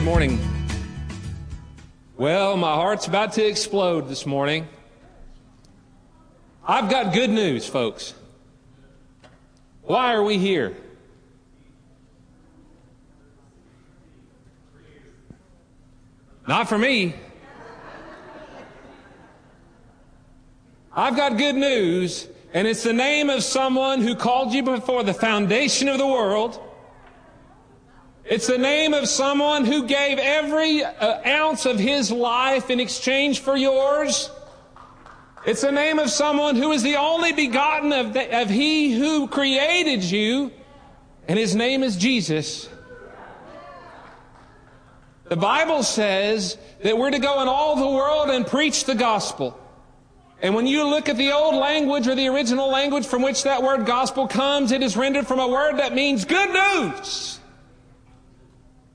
Good morning. Well, my heart's about to explode this morning. I've got good news, folks. Why are we here? Not for me. I've got good news, and it's the name of someone who called you before the foundation of the world. It's the name of someone who gave every uh, ounce of his life in exchange for yours. It's the name of someone who is the only begotten of, the, of he who created you, and his name is Jesus. The Bible says that we're to go in all the world and preach the gospel. And when you look at the old language or the original language from which that word gospel comes, it is rendered from a word that means good news.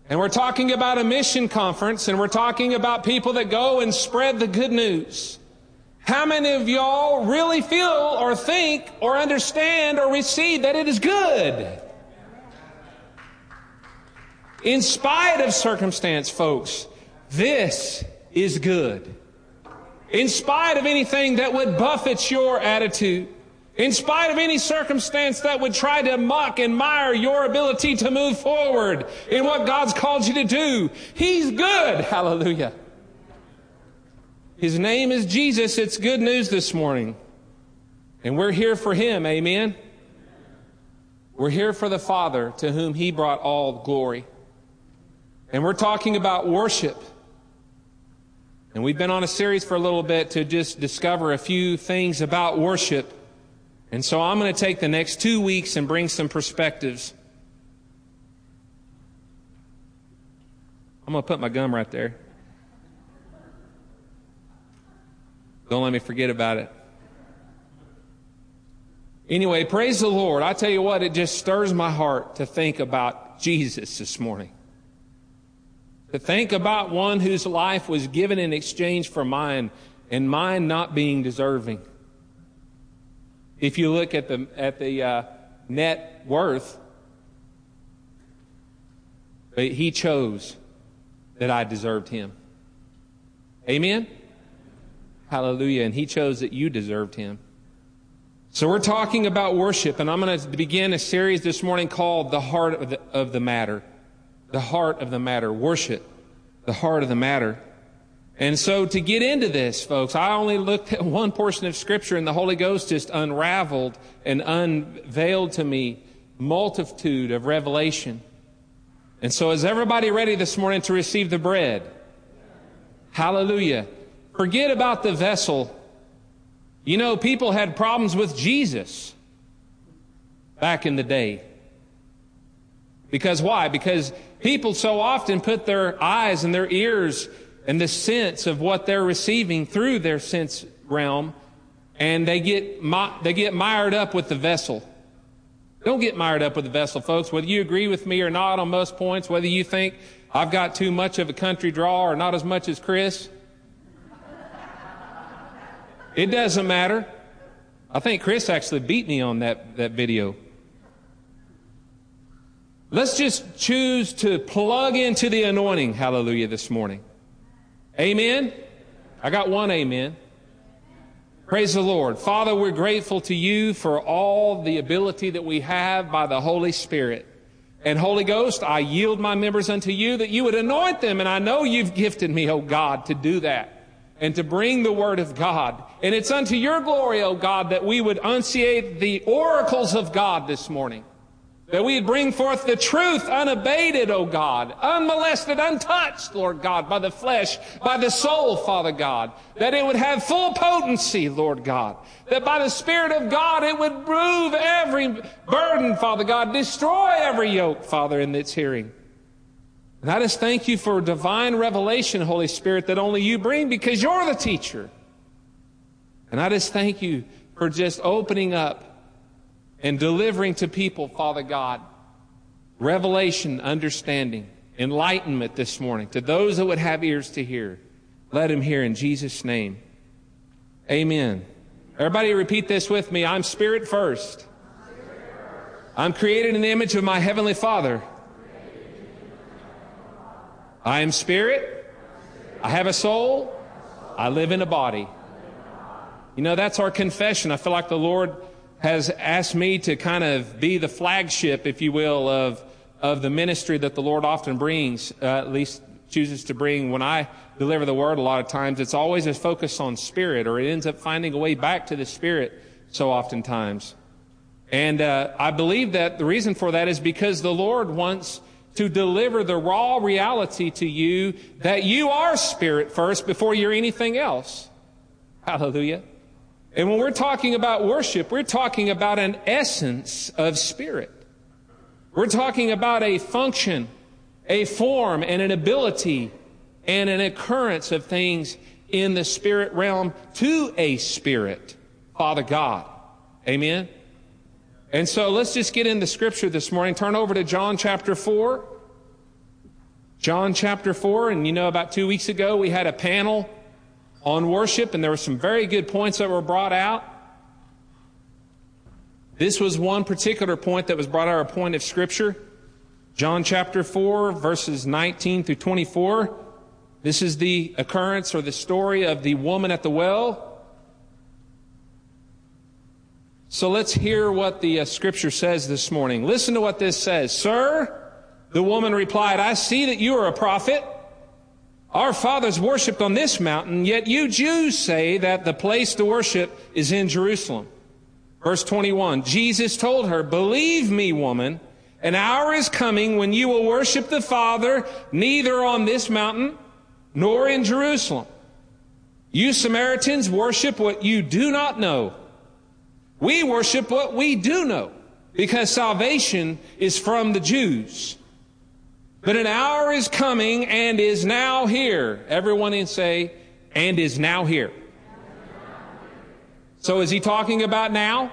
And we're talking about a mission conference and we're talking about people that go and spread the good news. How many of y'all really feel or think or understand or receive that it is good? In spite of circumstance, folks, this is good in spite of anything that would buffet your attitude, in spite of any circumstance that would try to mock and mire your ability to move forward in what God's called you to do, He's good. Hallelujah. His name is Jesus. It's good news this morning. And we're here for Him. Amen. We're here for the Father to whom He brought all glory. And we're talking about worship. And we've been on a series for a little bit to just discover a few things about worship. And so I'm going to take the next two weeks and bring some perspectives. I'm going to put my gum right there. Don't let me forget about it. Anyway, praise the Lord. I tell you what, it just stirs my heart to think about Jesus this morning. To think about one whose life was given in exchange for mine and mine not being deserving. If you look at the, at the uh, net worth, but he chose that I deserved him. Amen? Hallelujah. And he chose that you deserved him. So we're talking about worship, and I'm going to begin a series this morning called The Heart of the, of the Matter the heart of the matter. Worship, the heart of the matter. And so to get into this, folks, I only looked at one portion of scripture and the Holy Ghost just unraveled and unveiled to me multitude of revelation. And so is everybody ready this morning to receive the bread? Hallelujah. Forget about the vessel. You know, people had problems with Jesus back in the day. Because why? Because people so often put their eyes and their ears and the sense of what they're receiving through their sense realm, and they get they get mired up with the vessel. Don't get mired up with the vessel, folks. Whether you agree with me or not on most points, whether you think I've got too much of a country draw or not as much as Chris, it doesn't matter. I think Chris actually beat me on that, that video. Let's just choose to plug into the anointing, hallelujah, this morning. Amen. I got one amen. Praise the Lord. Father, we're grateful to you for all the ability that we have by the Holy Spirit. And Holy Ghost, I yield my members unto you that you would anoint them. And I know you've gifted me, O God, to do that and to bring the word of God. And it's unto your glory, O God, that we would unciate the oracles of God this morning. That we'd bring forth the truth unabated, O God, unmolested, untouched, Lord God, by the flesh, by the soul, Father God. That it would have full potency, Lord God. That by the Spirit of God it would remove every burden, Father God, destroy every yoke, Father, in its hearing. And I just thank you for divine revelation, Holy Spirit, that only you bring because you're the teacher. And I just thank you for just opening up and delivering to people, Father God, revelation, understanding, enlightenment this morning to those that would have ears to hear. Let them hear in Jesus' name. Amen. Everybody repeat this with me. I'm spirit first. I'm created in the image of my heavenly Father. I am spirit. I have a soul. I live in a body. You know, that's our confession. I feel like the Lord has asked me to kind of be the flagship, if you will, of, of the ministry that the Lord often brings, uh, at least chooses to bring when I deliver the word a lot of times. It's always a focus on spirit, or it ends up finding a way back to the spirit so oftentimes. And uh, I believe that the reason for that is because the Lord wants to deliver the raw reality to you that you are spirit first before you're anything else. Hallelujah. And when we're talking about worship, we're talking about an essence of spirit. We're talking about a function, a form, and an ability and an occurrence of things in the spirit realm to a spirit, Father God. Amen. And so let's just get into scripture this morning. Turn over to John chapter 4. John chapter 4, and you know, about two weeks ago we had a panel on worship, and there were some very good points that were brought out. This was one particular point that was brought out, a point of Scripture. John chapter 4, verses 19 through 24. This is the occurrence or the story of the woman at the well. So let's hear what the uh, Scripture says this morning. Listen to what this says. Sir, the woman replied, I see that you are a prophet. Our fathers worshiped on this mountain, yet you Jews say that the place to worship is in Jerusalem. Verse 21, Jesus told her, Believe me, woman, an hour is coming when you will worship the Father neither on this mountain nor in Jerusalem. You Samaritans worship what you do not know. We worship what we do know because salvation is from the Jews. But an hour is coming and is now here. Everyone in say, and is now here. So is he talking about now?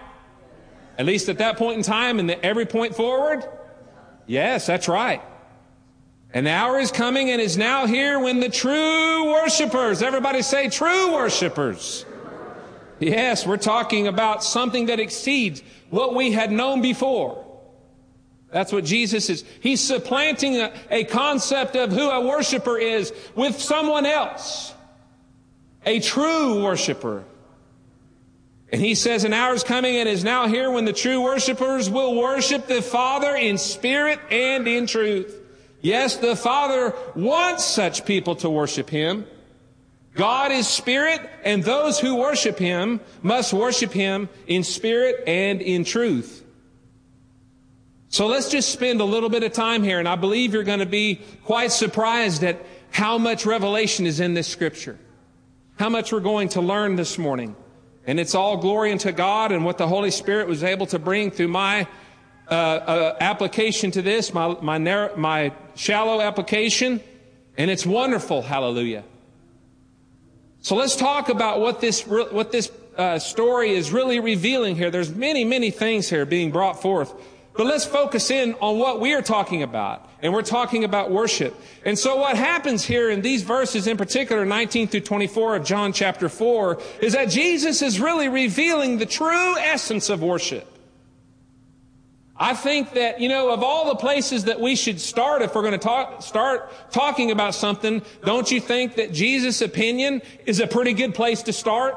At least at that point in time and every point forward? Yes, that's right. An hour is coming and is now here when the true worshipers, everybody say true worshipers. Yes, we're talking about something that exceeds what we had known before. That's what Jesus is. He's supplanting a, a, concept of who a worshiper is with someone else. A true worshiper. And he says, an hour is coming and is now here when the true worshipers will worship the Father in spirit and in truth. Yes, the Father wants such people to worship Him. God is spirit and those who worship Him must worship Him in spirit and in truth. So let's just spend a little bit of time here, and I believe you're going to be quite surprised at how much revelation is in this scripture. How much we're going to learn this morning. And it's all glory unto God and what the Holy Spirit was able to bring through my uh, uh, application to this, my, my, narrow, my shallow application. And it's wonderful. Hallelujah. So let's talk about what this, what this uh, story is really revealing here. There's many, many things here being brought forth. But let's focus in on what we are talking about. And we're talking about worship. And so what happens here in these verses, in particular, 19 through 24 of John chapter 4, is that Jesus is really revealing the true essence of worship. I think that, you know, of all the places that we should start if we're going to talk, start talking about something, don't you think that Jesus' opinion is a pretty good place to start?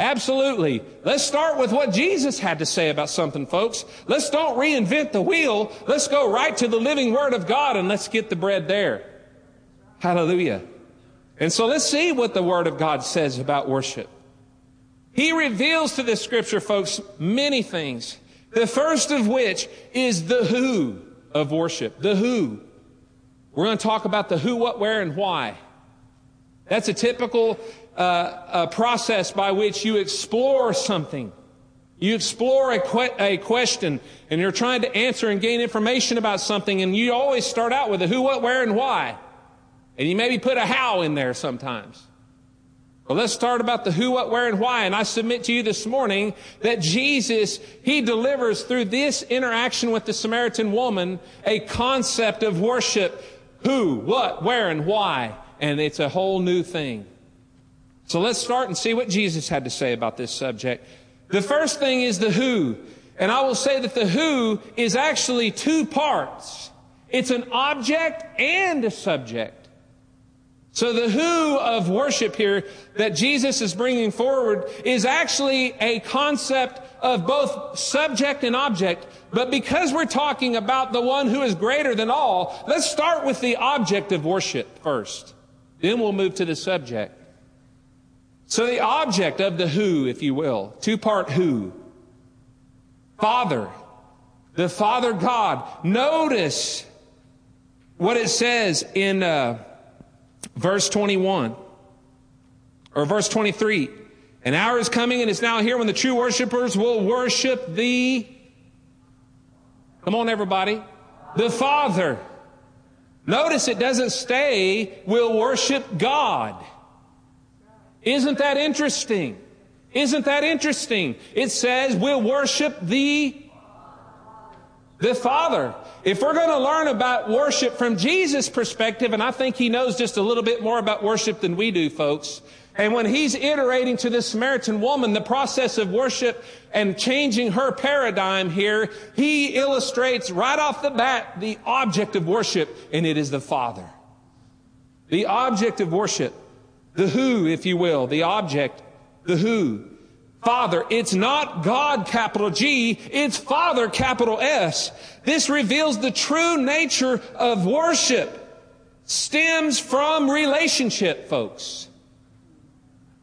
Absolutely. Let's start with what Jesus had to say about something, folks. Let's don't reinvent the wheel. Let's go right to the living Word of God and let's get the bread there. Hallelujah. And so let's see what the Word of God says about worship. He reveals to this scripture, folks, many things. The first of which is the who of worship. The who. We're going to talk about the who, what, where, and why. That's a typical uh, a process by which you explore something. You explore a, que- a question and you're trying to answer and gain information about something and you always start out with a who, what, where, and why. And you maybe put a how in there sometimes. Well, let's start about the who, what, where, and why. And I submit to you this morning that Jesus, He delivers through this interaction with the Samaritan woman a concept of worship. Who, what, where, and why. And it's a whole new thing. So let's start and see what Jesus had to say about this subject. The first thing is the who. And I will say that the who is actually two parts. It's an object and a subject. So the who of worship here that Jesus is bringing forward is actually a concept of both subject and object. But because we're talking about the one who is greater than all, let's start with the object of worship first. Then we'll move to the subject. So the object of the who, if you will, two part who. Father. The Father God. Notice what it says in, uh, verse 21 or verse 23. An hour is coming and is now here when the true worshipers will worship the, come on everybody, the Father. Notice it doesn't stay, will worship God. Isn't that interesting? Isn't that interesting? It says we'll worship the the Father. If we're going to learn about worship from Jesus' perspective, and I think he knows just a little bit more about worship than we do, folks. And when he's iterating to this Samaritan woman the process of worship and changing her paradigm here, he illustrates right off the bat the object of worship, and it is the Father. The object of worship. The who, if you will, the object, the who. Father. It's not God, capital G. It's Father, capital S. This reveals the true nature of worship. Stems from relationship, folks.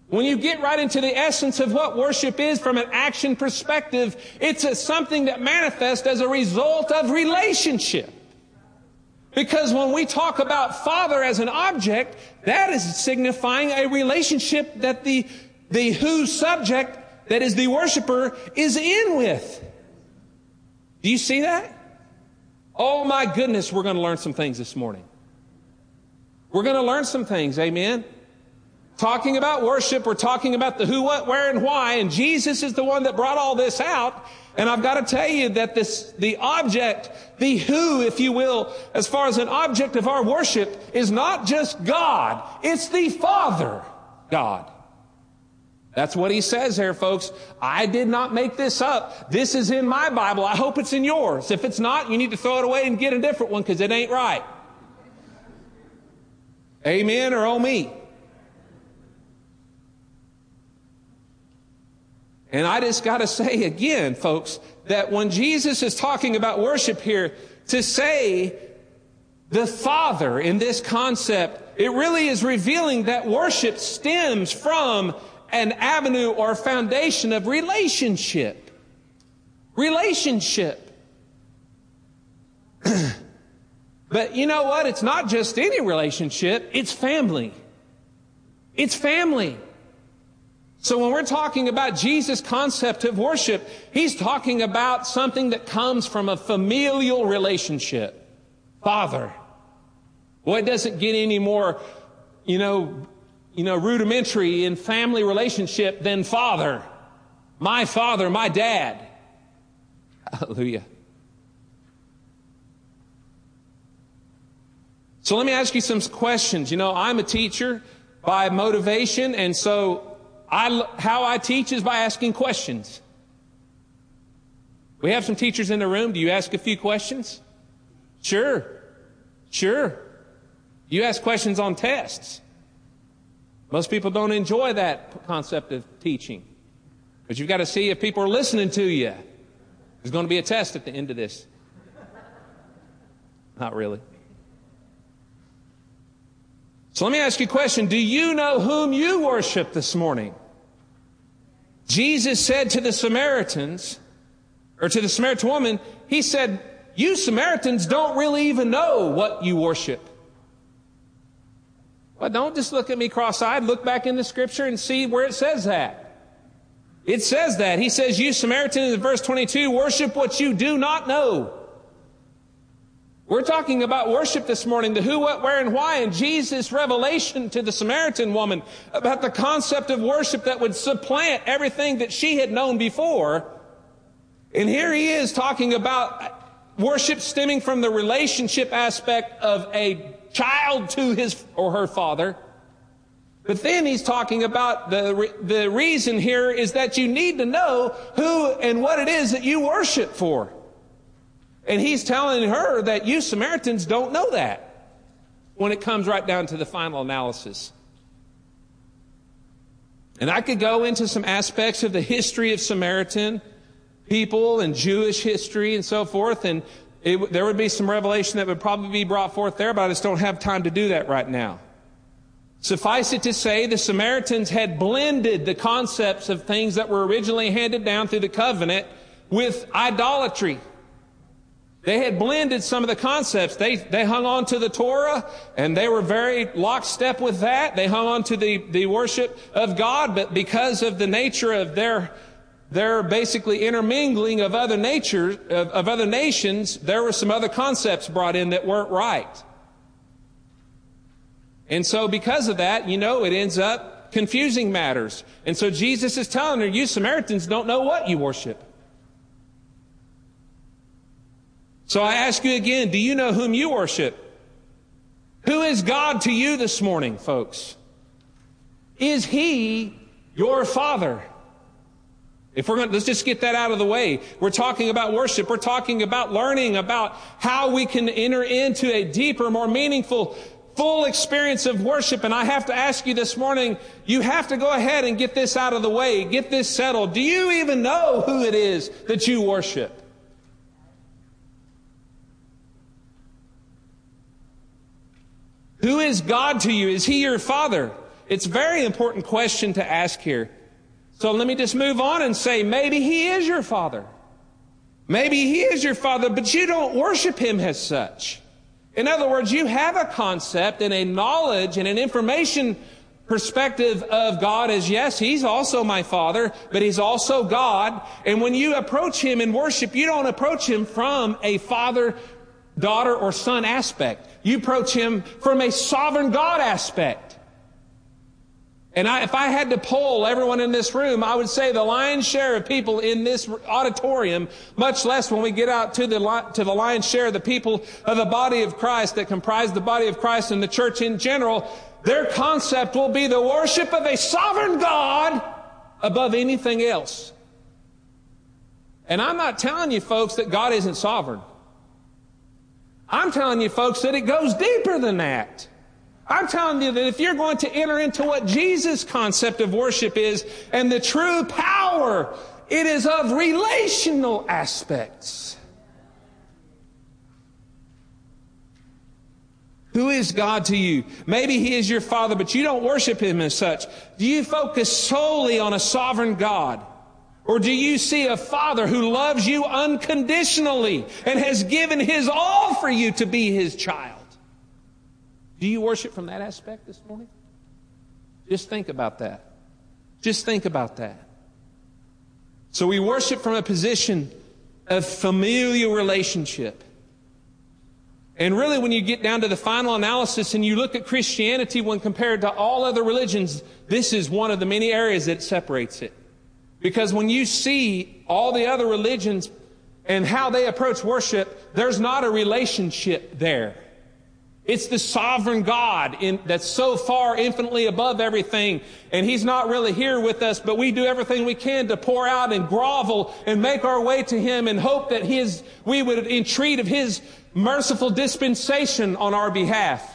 When you get right into the essence of what worship is from an action perspective, it's a, something that manifests as a result of relationship. Because when we talk about Father as an object, that is signifying a relationship that the, the who subject that is the worshiper is in with. Do you see that? Oh my goodness, we're going to learn some things this morning. We're going to learn some things, amen? Talking about worship, we're talking about the who, what, where, and why, and Jesus is the one that brought all this out. And I've got to tell you that this, the object, the who, if you will, as far as an object of our worship, is not just God, it's the Father God. That's what he says here, folks. I did not make this up. This is in my Bible. I hope it's in yours. If it's not, you need to throw it away and get a different one because it ain't right. Amen or oh me. And I just got to say again, folks, that when Jesus is talking about worship here, to say the Father in this concept, it really is revealing that worship stems from an avenue or foundation of relationship. Relationship. but you know what? It's not just any relationship, it's family. It's family. So when we're talking about Jesus' concept of worship, he's talking about something that comes from a familial relationship. Father. Boy, it doesn't get any more, you know, you know, rudimentary in family relationship than father. My father, my dad. Hallelujah. So let me ask you some questions. You know, I'm a teacher by motivation, and so I, how I teach is by asking questions. We have some teachers in the room. Do you ask a few questions? Sure. Sure. You ask questions on tests. Most people don't enjoy that concept of teaching. But you've got to see if people are listening to you. There's going to be a test at the end of this. Not really. So let me ask you a question. Do you know whom you worship this morning? Jesus said to the Samaritans, or to the Samaritan woman, He said, You Samaritans don't really even know what you worship. Well, don't just look at me cross-eyed. Look back in the scripture and see where it says that. It says that. He says, you Samaritans in verse 22, worship what you do not know. We're talking about worship this morning, the who, what, where, and why, and Jesus' revelation to the Samaritan woman about the concept of worship that would supplant everything that she had known before. And here he is talking about worship stemming from the relationship aspect of a child to his or her father. But then he's talking about the, the reason here is that you need to know who and what it is that you worship for. And he's telling her that you Samaritans don't know that when it comes right down to the final analysis. And I could go into some aspects of the history of Samaritan people and Jewish history and so forth, and it, there would be some revelation that would probably be brought forth there, but I just don't have time to do that right now. Suffice it to say, the Samaritans had blended the concepts of things that were originally handed down through the covenant with idolatry. They had blended some of the concepts. They, they hung on to the Torah and they were very lockstep with that. They hung on to the, the worship of God, but because of the nature of their, their basically intermingling of other nature, of, of other nations, there were some other concepts brought in that weren't right. And so because of that, you know, it ends up confusing matters. And so Jesus is telling her, you Samaritans don't know what you worship. So I ask you again, do you know whom you worship? Who is God to you this morning, folks? Is He your Father? If we're going to, let's just get that out of the way. We're talking about worship. We're talking about learning about how we can enter into a deeper, more meaningful, full experience of worship. And I have to ask you this morning, you have to go ahead and get this out of the way. Get this settled. Do you even know who it is that you worship? Who is God to you? Is He your Father? It's a very important question to ask here. So let me just move on and say, maybe He is your Father. Maybe He is your Father, but you don't worship Him as such. In other words, you have a concept and a knowledge and an information perspective of God as yes, He's also my Father, but He's also God. And when you approach Him in worship, you don't approach Him from a father daughter or son aspect. You approach him from a sovereign God aspect. And I, if I had to poll everyone in this room, I would say the lion's share of people in this auditorium, much less when we get out to the, to the lion's share of the people of the body of Christ that comprise the body of Christ and the church in general, their concept will be the worship of a sovereign God above anything else. And I'm not telling you folks that God isn't sovereign. I'm telling you, folks, that it goes deeper than that. I'm telling you that if you're going to enter into what Jesus' concept of worship is and the true power, it is of relational aspects. Who is God to you? Maybe He is your Father, but you don't worship Him as such. Do you focus solely on a sovereign God? Or do you see a father who loves you unconditionally and has given his all for you to be his child? Do you worship from that aspect this morning? Just think about that. Just think about that. So we worship from a position of familial relationship. And really, when you get down to the final analysis and you look at Christianity when compared to all other religions, this is one of the many areas that separates it. Because when you see all the other religions and how they approach worship, there's not a relationship there. It's the sovereign God in, that's so far infinitely above everything. And He's not really here with us, but we do everything we can to pour out and grovel and make our way to Him and hope that His, we would entreat of His merciful dispensation on our behalf.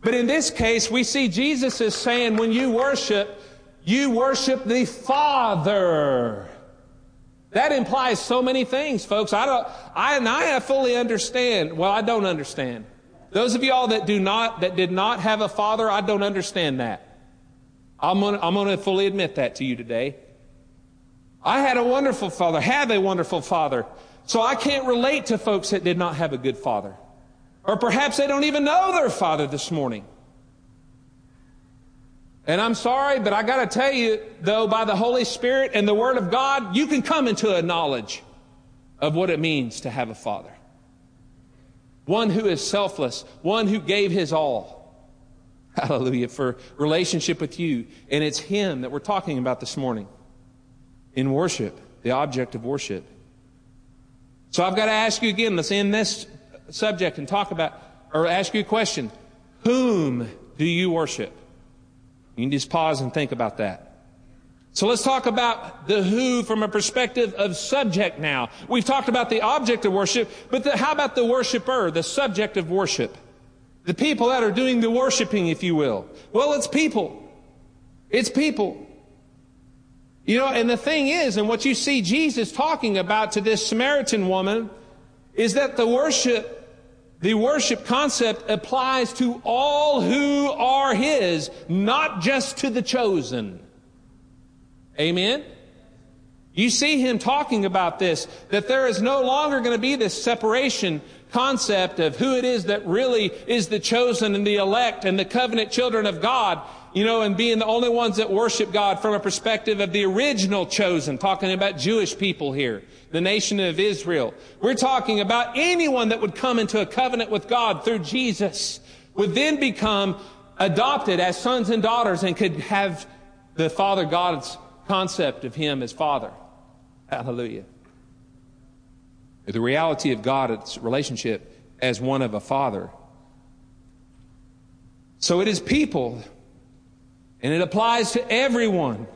But in this case, we see Jesus is saying when you worship, you worship the Father. That implies so many things, folks. I don't, I, and I fully understand. Well, I don't understand. Those of y'all that do not, that did not have a father, I don't understand that. I'm gonna, I'm gonna fully admit that to you today. I had a wonderful father, have a wonderful father. So I can't relate to folks that did not have a good father. Or perhaps they don't even know their father this morning. And I'm sorry, but I got to tell you, though, by the Holy Spirit and the Word of God, you can come into a knowledge of what it means to have a father. One who is selfless, one who gave his all. Hallelujah, for relationship with you. And it's Him that we're talking about this morning in worship, the object of worship. So I've got to ask you again, let's end this subject and talk about, or ask you a question. Whom do you worship? You can just pause and think about that. So let's talk about the who from a perspective of subject now. We've talked about the object of worship, but the, how about the worshiper, the subject of worship? The people that are doing the worshiping, if you will. Well, it's people. It's people. You know, and the thing is, and what you see Jesus talking about to this Samaritan woman is that the worship the worship concept applies to all who are His, not just to the chosen. Amen? You see him talking about this, that there is no longer going to be this separation concept of who it is that really is the chosen and the elect and the covenant children of God, you know, and being the only ones that worship God from a perspective of the original chosen, talking about Jewish people here, the nation of Israel. We're talking about anyone that would come into a covenant with God through Jesus would then become adopted as sons and daughters and could have the Father God's concept of Him as Father. Hallelujah. The reality of God's relationship as one of a Father. So it is people, and it applies to everyone.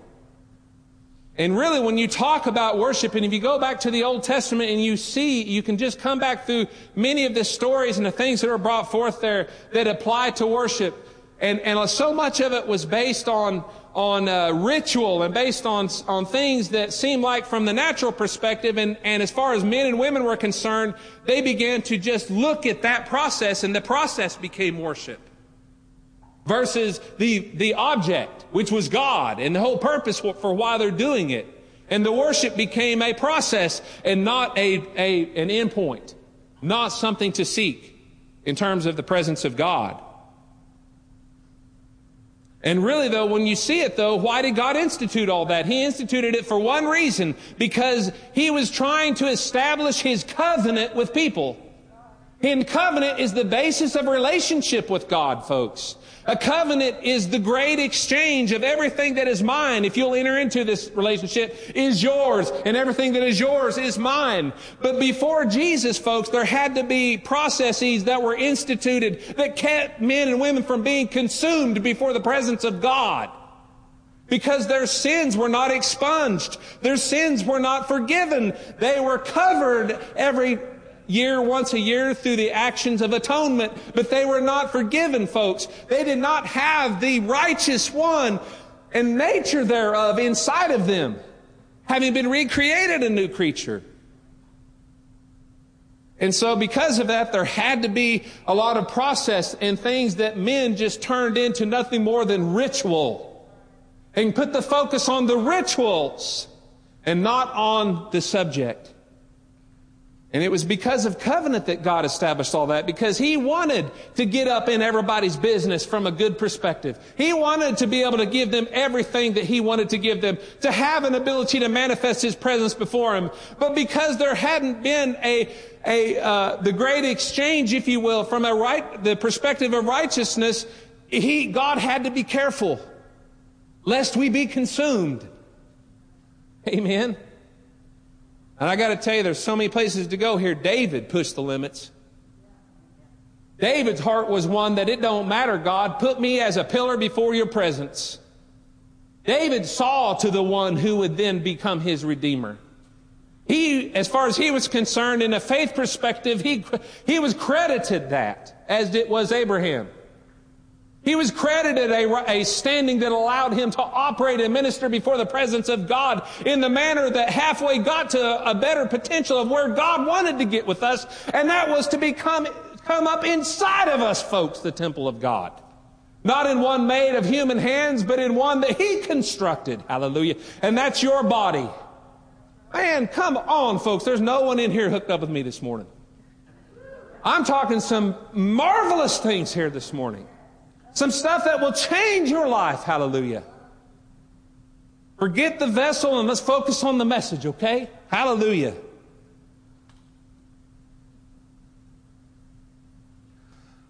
And really, when you talk about worship, and if you go back to the Old Testament and you see, you can just come back through many of the stories and the things that are brought forth there that apply to worship. And, and so much of it was based on on uh, ritual and based on, on things that seem like from the natural perspective and, and as far as men and women were concerned, they began to just look at that process and the process became worship. Versus the, the object, which was God and the whole purpose for, for why they're doing it. And the worship became a process and not a, a, an endpoint, not something to seek in terms of the presence of God. And really though, when you see it though, why did God institute all that? He instituted it for one reason, because He was trying to establish His covenant with people. And covenant is the basis of relationship with God, folks. A covenant is the great exchange of everything that is mine. If you'll enter into this relationship is yours and everything that is yours is mine. But before Jesus, folks, there had to be processes that were instituted that kept men and women from being consumed before the presence of God. Because their sins were not expunged. Their sins were not forgiven. They were covered every year, once a year through the actions of atonement, but they were not forgiven, folks. They did not have the righteous one and nature thereof inside of them, having been recreated a new creature. And so because of that, there had to be a lot of process and things that men just turned into nothing more than ritual and put the focus on the rituals and not on the subject. And it was because of covenant that God established all that, because He wanted to get up in everybody's business from a good perspective. He wanted to be able to give them everything that He wanted to give them, to have an ability to manifest His presence before Him. But because there hadn't been a, a, uh, the great exchange, if you will, from a right, the perspective of righteousness, He, God had to be careful, lest we be consumed. Amen. And I got to tell you, there's so many places to go here. David pushed the limits. David's heart was one that it don't matter, God, put me as a pillar before your presence. David saw to the one who would then become his redeemer. He, as far as he was concerned, in a faith perspective, he, he was credited that, as it was Abraham. He was credited a, a, standing that allowed him to operate and minister before the presence of God in the manner that halfway got to a better potential of where God wanted to get with us, and that was to become come up inside of us, folks, the temple of God. Not in one made of human hands, but in one that He constructed. Hallelujah. And that's your body. Man, come on, folks. There's no one in here hooked up with me this morning. I'm talking some marvelous things here this morning. Some stuff that will change your life. Hallelujah. Forget the vessel and let's focus on the message, okay? Hallelujah.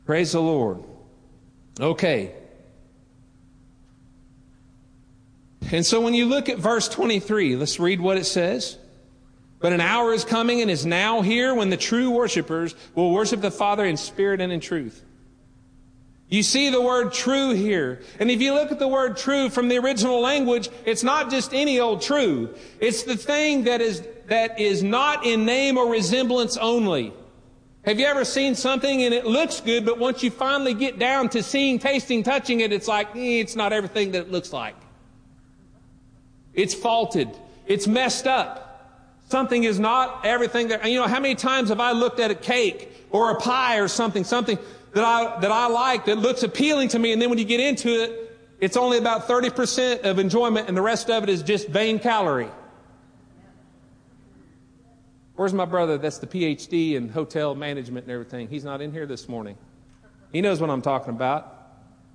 Praise the Lord. Okay. And so when you look at verse 23, let's read what it says. But an hour is coming and is now here when the true worshipers will worship the Father in spirit and in truth. You see the word true here. And if you look at the word true from the original language, it's not just any old true. It's the thing that is, that is not in name or resemblance only. Have you ever seen something and it looks good, but once you finally get down to seeing, tasting, touching it, it's like, eh, it's not everything that it looks like. It's faulted. It's messed up. Something is not everything that, you know, how many times have I looked at a cake or a pie or something, something that I, that I like that looks appealing to me. And then when you get into it, it's only about 30% of enjoyment and the rest of it is just vain calorie. Where's my brother? That's the PhD in hotel management and everything. He's not in here this morning. He knows what I'm talking about.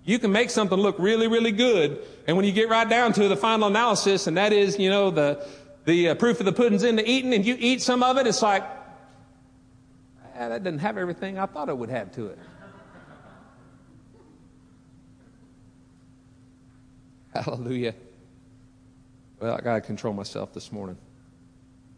You can make something look really, really good, and when you get right down to the final analysis, and that is, you know, the the uh, proof of the pudding's in the eating, and you eat some of it, it's like, ah, that doesn't have everything I thought it would have to it. Hallelujah. Well, I got to control myself this morning.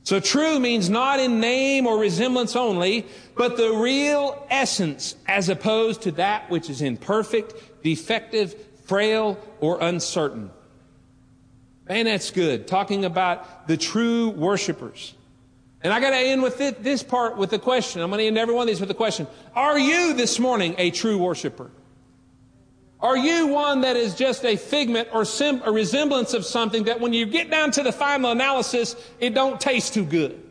So true means not in name or resemblance only, but the real essence as opposed to that which is imperfect, defective, frail, or uncertain. Man, that's good. Talking about the true worshipers. And I got to end with this part with a question. I'm going to end every one of these with a question. Are you this morning a true worshiper? Are you one that is just a figment or sim- a resemblance of something that when you get down to the final analysis, it don't taste too good?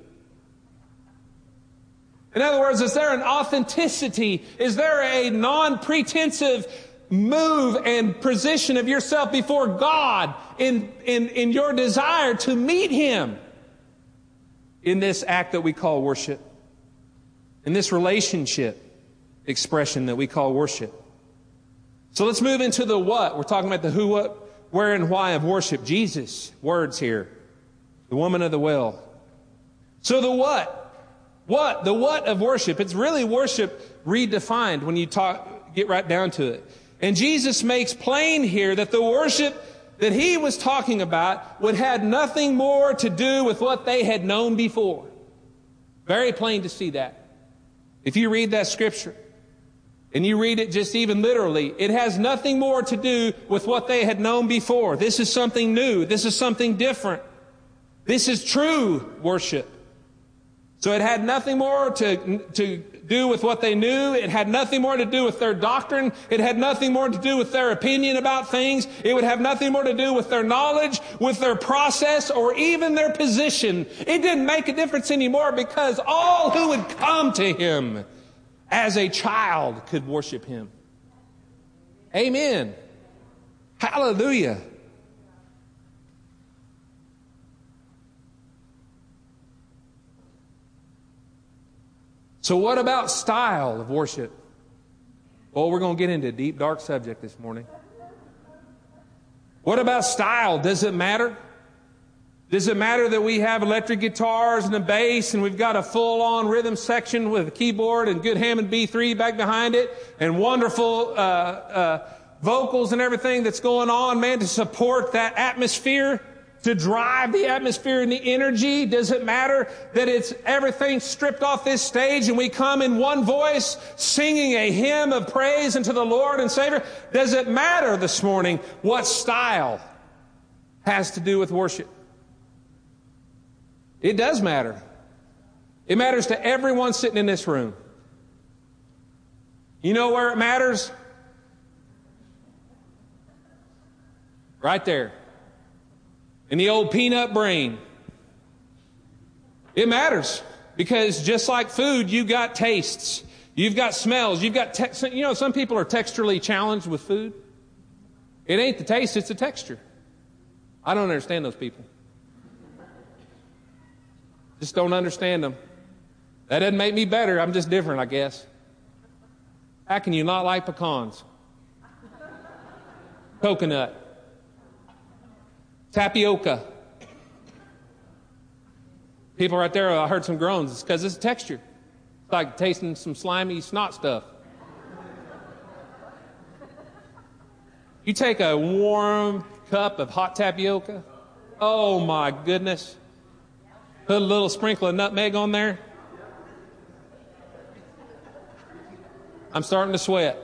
In other words, is there an authenticity? Is there a non-pretensive move and position of yourself before God in, in, in your desire to meet Him in this act that we call worship? In this relationship expression that we call worship? So let's move into the what. We're talking about the who, what, where, and why of worship. Jesus, words here. The woman of the well. So the what? What? The what of worship. It's really worship redefined when you talk, get right down to it. And Jesus makes plain here that the worship that he was talking about would have nothing more to do with what they had known before. Very plain to see that. If you read that scripture and you read it just even literally, it has nothing more to do with what they had known before. This is something new. This is something different. This is true worship. So it had nothing more to, to do with what they knew. It had nothing more to do with their doctrine. It had nothing more to do with their opinion about things. It would have nothing more to do with their knowledge, with their process, or even their position. It didn't make a difference anymore because all who would come to him as a child could worship him. Amen. Hallelujah. So, what about style of worship? Well, we're going to get into a deep, dark subject this morning. What about style? Does it matter? Does it matter that we have electric guitars and a bass and we've got a full on rhythm section with a keyboard and good Hammond B3 back behind it and wonderful uh, uh, vocals and everything that's going on, man, to support that atmosphere, to drive the atmosphere and the energy? Does it matter that it's everything stripped off this stage and we come in one voice singing a hymn of praise unto the Lord and Savior? Does it matter this morning what style has to do with worship? It does matter. It matters to everyone sitting in this room. You know where it matters? Right there. In the old peanut brain. It matters because just like food, you've got tastes. You've got smells. You've got, te- you know, some people are texturally challenged with food. It ain't the taste, it's the texture. I don't understand those people. Just don't understand them. That doesn't make me better. I'm just different, I guess. How can you not like pecans? Coconut. Tapioca. People right there, I heard some groans. It's because it's a texture. It's like tasting some slimy snot stuff. You take a warm cup of hot tapioca. Oh my goodness. Put a little sprinkle of nutmeg on there. I'm starting to sweat.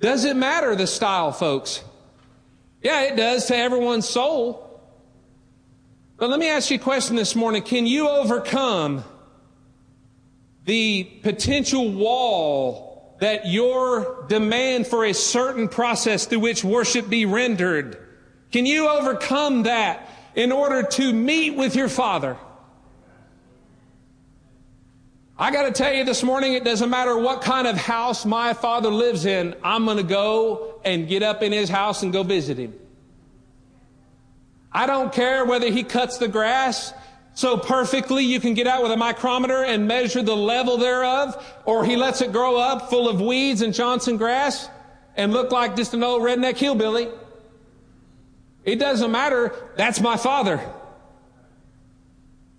Does it matter the style, folks? Yeah, it does to everyone's soul. But let me ask you a question this morning. Can you overcome the potential wall that your demand for a certain process through which worship be rendered? Can you overcome that in order to meet with your Father? I got to tell you this morning, it doesn't matter what kind of house my father lives in, I'm going to go and get up in his house and go visit him. I don't care whether he cuts the grass so perfectly you can get out with a micrometer and measure the level thereof, or he lets it grow up full of weeds and Johnson grass and look like just an old redneck hillbilly. It doesn't matter. That's my father.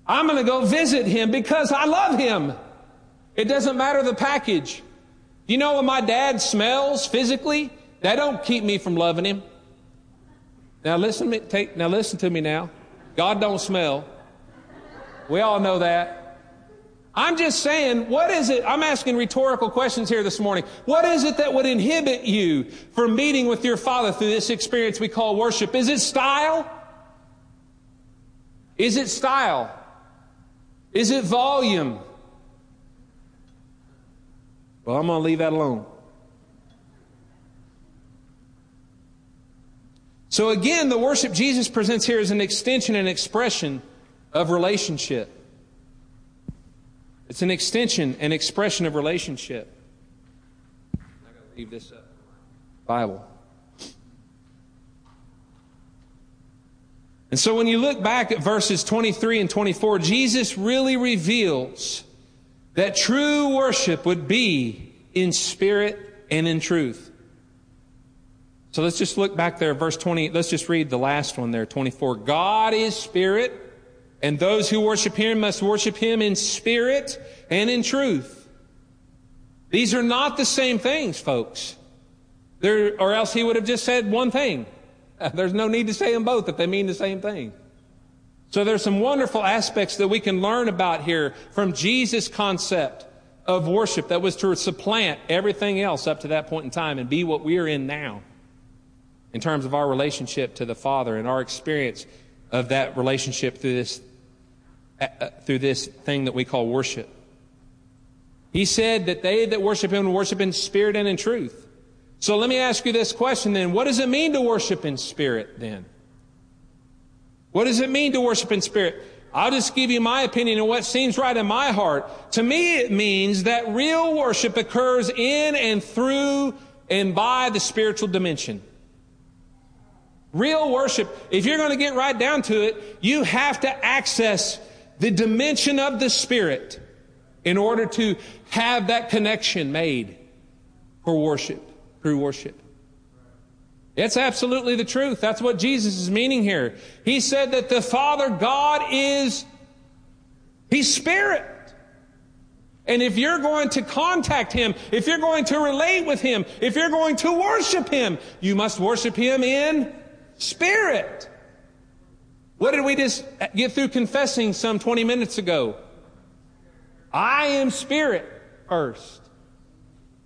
I'm going to go visit him because I love him. It doesn't matter the package. You know when my dad smells physically? That don't keep me from loving him. Now listen to me, take, now listen to me now. God don't smell. We all know that. I'm just saying, what is it? I'm asking rhetorical questions here this morning. What is it that would inhibit you from meeting with your Father through this experience we call worship? Is it style? Is it style? Is it volume? Well, I'm going to leave that alone. So again, the worship Jesus presents here is an extension and expression of relationship. It's an extension and expression of relationship. I gotta leave this up. Bible. And so when you look back at verses 23 and 24, Jesus really reveals that true worship would be in spirit and in truth. So let's just look back there, verse 20. Let's just read the last one there, 24. God is spirit, and those who worship him must worship him in spirit and in truth. These are not the same things, folks. There, or else he would have just said one thing. There's no need to say them both if they mean the same thing. So there's some wonderful aspects that we can learn about here from Jesus' concept of worship that was to supplant everything else up to that point in time and be what we are in now in terms of our relationship to the Father and our experience of that relationship through this, Uh, uh, through this thing that we call worship. He said that they that worship Him worship in spirit and in truth. So let me ask you this question then. What does it mean to worship in spirit then? What does it mean to worship in spirit? I'll just give you my opinion and what seems right in my heart. To me, it means that real worship occurs in and through and by the spiritual dimension. Real worship, if you're going to get right down to it, you have to access the dimension of the Spirit in order to have that connection made for worship, through worship. It's absolutely the truth. That's what Jesus is meaning here. He said that the Father God is, He's Spirit. And if you're going to contact Him, if you're going to relate with Him, if you're going to worship Him, you must worship Him in Spirit. What did we just get through confessing some 20 minutes ago? I am Spirit first.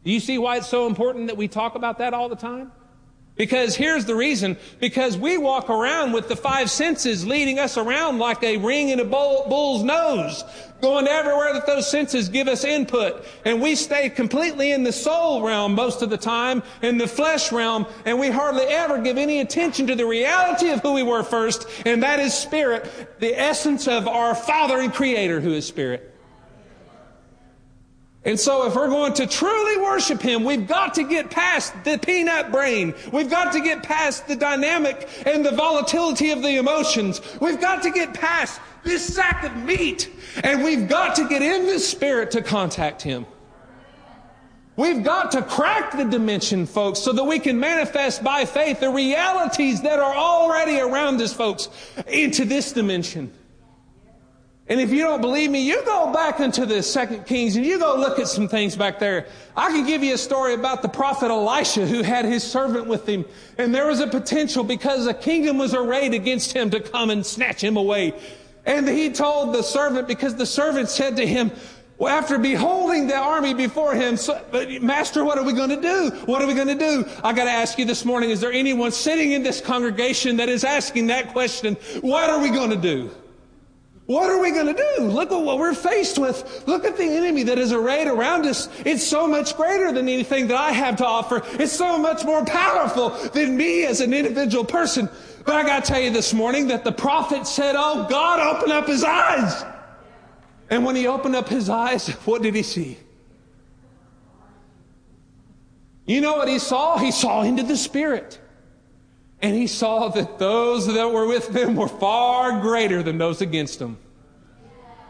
Do you see why it's so important that we talk about that all the time? Because here's the reason. Because we walk around with the five senses leading us around like a ring in a bull, bull's nose, going everywhere that those senses give us input. And we stay completely in the soul realm most of the time, in the flesh realm, and we hardly ever give any attention to the reality of who we were first, and that is spirit, the essence of our Father and Creator who is spirit. And so if we're going to truly worship Him, we've got to get past the peanut brain. We've got to get past the dynamic and the volatility of the emotions. We've got to get past this sack of meat. And we've got to get in this Spirit to contact Him. We've got to crack the dimension, folks, so that we can manifest by faith the realities that are already around us, folks, into this dimension. And if you don't believe me, you go back into the second Kings and you go look at some things back there. I can give you a story about the prophet Elisha who had his servant with him. And there was a potential because a kingdom was arrayed against him to come and snatch him away. And he told the servant because the servant said to him, well, after beholding the army before him, so, Master, what are we going to do? What are we going to do? I got to ask you this morning, is there anyone sitting in this congregation that is asking that question? What are we going to do? What are we going to do? Look at what we're faced with. Look at the enemy that is arrayed around us. It's so much greater than anything that I have to offer. It's so much more powerful than me as an individual person. But I got to tell you this morning that the prophet said, Oh, God, open up his eyes. And when he opened up his eyes, what did he see? You know what he saw? He saw into the spirit. And he saw that those that were with him were far greater than those against him.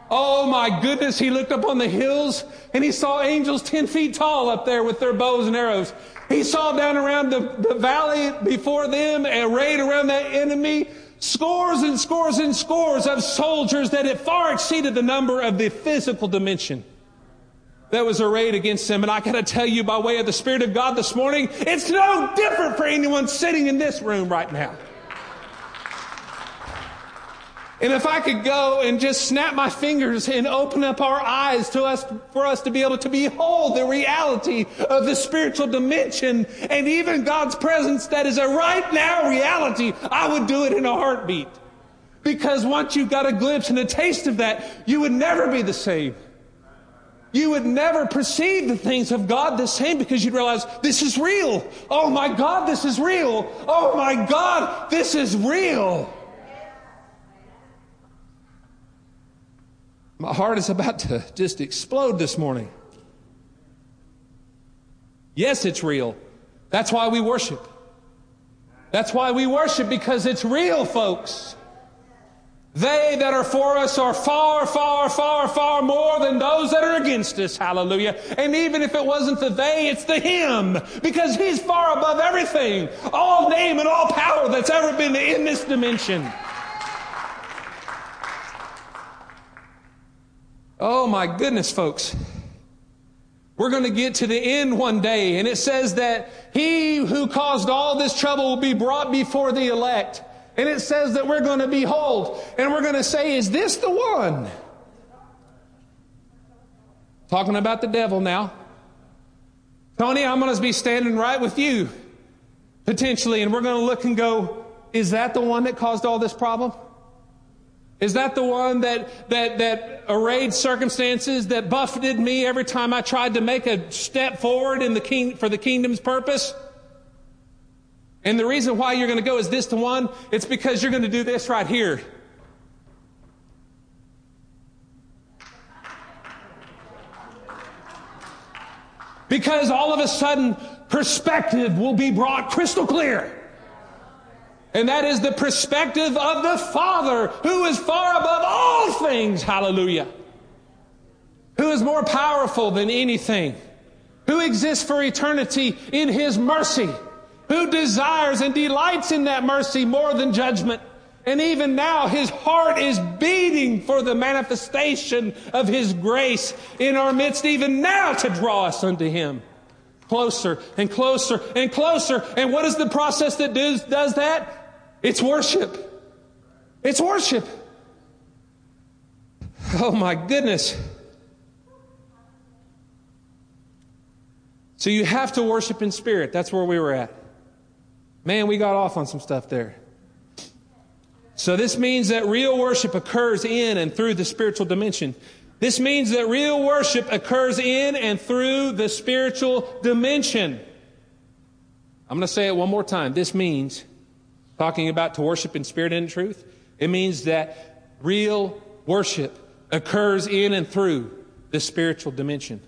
Oh my goodness, he looked up on the hills and he saw angels 10 feet tall up there with their bows and arrows. He saw down around the, the valley before them, arrayed around that enemy, scores and scores and scores of soldiers that had far exceeded the number of the physical dimension that was arrayed against him. And I got to tell you, by way of the Spirit of God this morning, it's no different for anyone sitting in this room right now. And if I could go and just snap my fingers and open up our eyes to us, for us to be able to behold the reality of the spiritual dimension and even God's presence that is a right now reality, I would do it in a heartbeat. Because once you've got a glimpse and a taste of that, you would never be the same you would never perceive the things of God the same because you'd realize this is real. Oh my God, this is real. Oh my God, this is real. My heart is about to just explode this morning. Yes, it's real. That's why we worship. That's why we worship because it's real, folks. They that are for us are far, far, far, far more than those that are against us. Hallelujah. And even if it wasn't the they, it's the him. Because he's far above everything. All name and all power that's ever been in this dimension. Oh my goodness, folks. We're going to get to the end one day, and it says that he who caused all this trouble will be brought before the elect. And it says that we're going to behold and we're going to say, Is this the one? Talking about the devil now. Tony, I'm going to be standing right with you, potentially, and we're going to look and go, Is that the one that caused all this problem? Is that the one that, that, that arrayed circumstances, that buffeted me every time I tried to make a step forward in the king, for the kingdom's purpose? And the reason why you're going to go is this to one, it's because you're going to do this right here. Because all of a sudden, perspective will be brought crystal clear. And that is the perspective of the Father who is far above all things. Hallelujah. Who is more powerful than anything. Who exists for eternity in His mercy who desires and delights in that mercy more than judgment. And even now, his heart is beating for the manifestation of his grace in our midst, even now to draw us unto him. Closer and closer and closer. And what is the process that does, does that? It's worship. It's worship. Oh my goodness. So you have to worship in spirit. That's where we were at. Man, we got off on some stuff there. So this means that real worship occurs in and through the spiritual dimension. This means that real worship occurs in and through the spiritual dimension. I'm going to say it one more time. This means, talking about to worship in spirit and in truth, it means that real worship occurs in and through the spiritual dimension.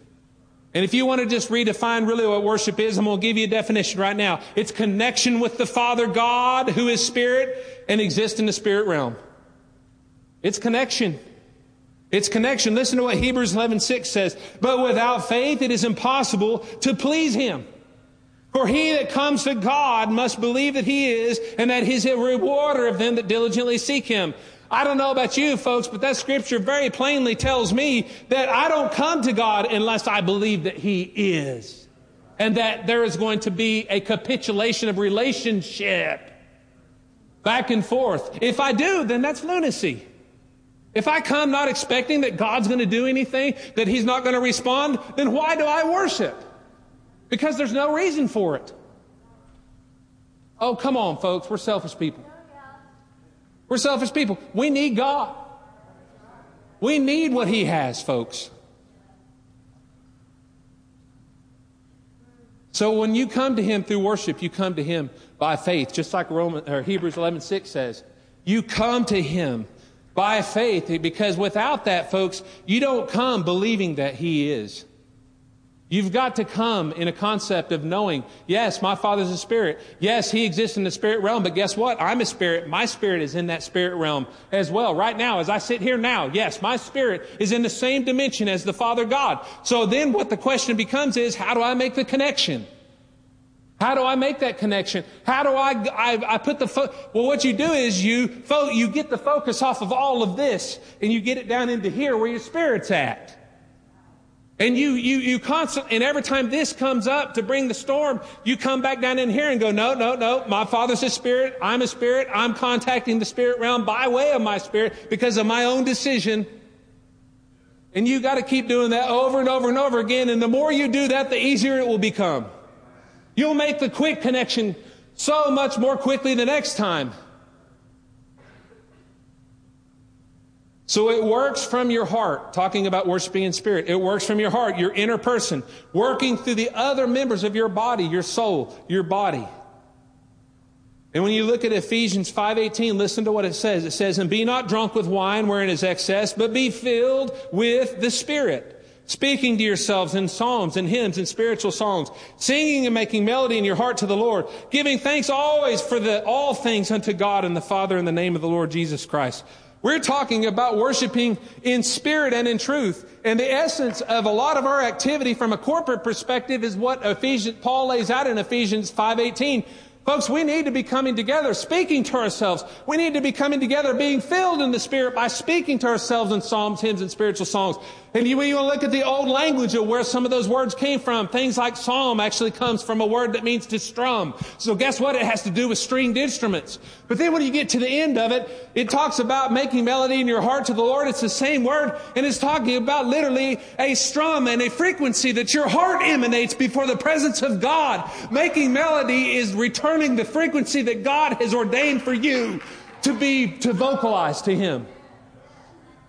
And if you want to just redefine really what worship is, I'm going to give you a definition right now. It's connection with the Father God, who is spirit and exists in the spirit realm. It's connection. It's connection. Listen to what Hebrews 11:6 says. But without faith it is impossible to please him. For he that comes to God must believe that he is and that he's a rewarder of them that diligently seek him. I don't know about you folks, but that scripture very plainly tells me that I don't come to God unless I believe that He is. And that there is going to be a capitulation of relationship back and forth. If I do, then that's lunacy. If I come not expecting that God's going to do anything, that He's not going to respond, then why do I worship? Because there's no reason for it. Oh, come on, folks. We're selfish people. We're selfish people. We need God. We need what He has, folks. So when you come to Him through worship, you come to Him by faith, just like Roman, or Hebrews 11 6 says. You come to Him by faith because without that, folks, you don't come believing that He is. You've got to come in a concept of knowing, yes, my Father's a spirit. Yes, He exists in the spirit realm, but guess what? I'm a spirit. My spirit is in that spirit realm as well. Right now, as I sit here now, yes, my spirit is in the same dimension as the Father God. So then what the question becomes is, how do I make the connection? How do I make that connection? How do I, I, I put the, fo- well, what you do is you, fo- you get the focus off of all of this and you get it down into here where your spirit's at. And you, you, you constant, and every time this comes up to bring the storm, you come back down in here and go, no, no, no, my father's a spirit, I'm a spirit, I'm contacting the spirit realm by way of my spirit because of my own decision. And you gotta keep doing that over and over and over again, and the more you do that, the easier it will become. You'll make the quick connection so much more quickly the next time. So it works from your heart, talking about worshiping in spirit. It works from your heart, your inner person, working through the other members of your body, your soul, your body. And when you look at Ephesians 5:18, listen to what it says. It says, "And be not drunk with wine wherein is excess, but be filled with the Spirit." speaking to yourselves in psalms and hymns and spiritual songs, singing and making melody in your heart to the Lord, giving thanks always for the, all things unto God and the Father in the name of the Lord Jesus Christ. We're talking about worshiping in spirit and in truth. And the essence of a lot of our activity from a corporate perspective is what Ephesians, Paul lays out in Ephesians 5.18. Folks, we need to be coming together, speaking to ourselves. We need to be coming together, being filled in the Spirit by speaking to ourselves in psalms, hymns, and spiritual songs. And you, you look at the old language of where some of those words came from, things like psalm actually comes from a word that means to strum. So guess what? It has to do with stringed instruments. But then when you get to the end of it, it talks about making melody in your heart to the Lord. It's the same word, and it's talking about literally a strum and a frequency that your heart emanates before the presence of God. Making melody is returning the frequency that God has ordained for you to be, to vocalize to Him.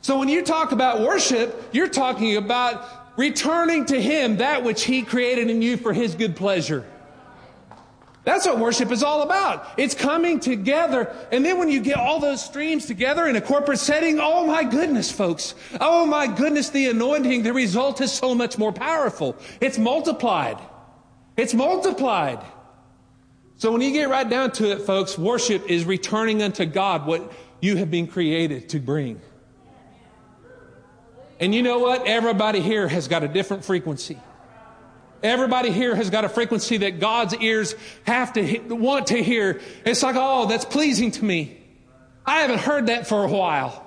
So when you talk about worship, you're talking about returning to Him that which He created in you for His good pleasure. That's what worship is all about. It's coming together. And then when you get all those streams together in a corporate setting, oh my goodness, folks. Oh my goodness, the anointing, the result is so much more powerful. It's multiplied. It's multiplied. So when you get right down to it, folks, worship is returning unto God what you have been created to bring. And you know what? Everybody here has got a different frequency. Everybody here has got a frequency that God's ears have to want to hear. It's like, oh, that's pleasing to me. I haven't heard that for a while.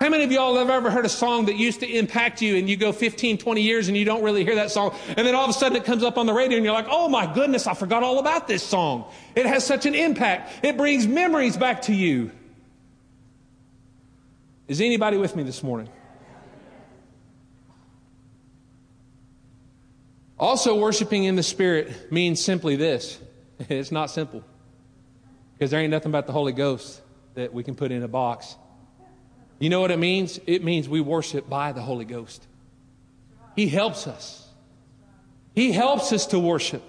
How many of y'all have ever heard a song that used to impact you and you go 15, 20 years and you don't really hear that song? And then all of a sudden it comes up on the radio and you're like, oh my goodness, I forgot all about this song. It has such an impact. It brings memories back to you. Is anybody with me this morning? Also, worshiping in the Spirit means simply this it's not simple. Because there ain't nothing about the Holy Ghost that we can put in a box. You know what it means? It means we worship by the Holy Ghost. He helps us. He helps us to worship.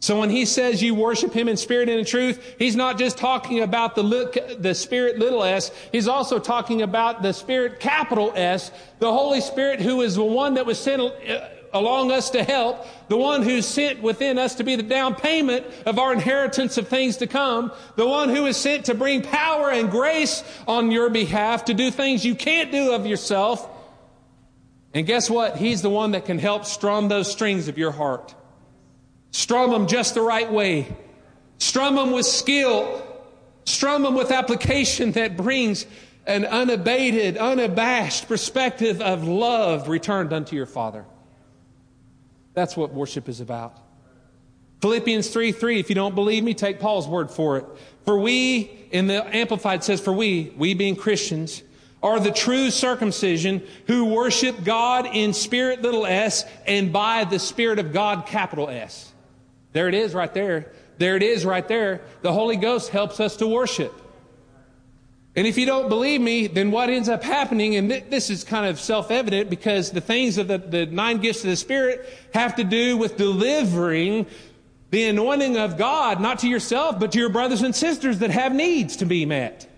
So when he says you worship him in spirit and in truth, he's not just talking about the, the spirit little s, he's also talking about the spirit capital S, the Holy Spirit who is the one that was sent uh, along us to help, the one who's sent within us to be the down payment of our inheritance of things to come, the one who is sent to bring power and grace on your behalf to do things you can't do of yourself. And guess what? He's the one that can help strum those strings of your heart. Strum them just the right way. Strum them with skill. Strum them with application that brings an unabated, unabashed perspective of love returned unto your Father. That's what worship is about. Philippians 3 3, if you don't believe me, take Paul's word for it. For we, in the Amplified says, for we, we being Christians, are the true circumcision who worship God in spirit little s and by the Spirit of God capital S. There it is right there. There it is right there. The Holy Ghost helps us to worship. And if you don't believe me, then what ends up happening, and th- this is kind of self-evident because the things of the, the nine gifts of the Spirit have to do with delivering the anointing of God, not to yourself, but to your brothers and sisters that have needs to be met.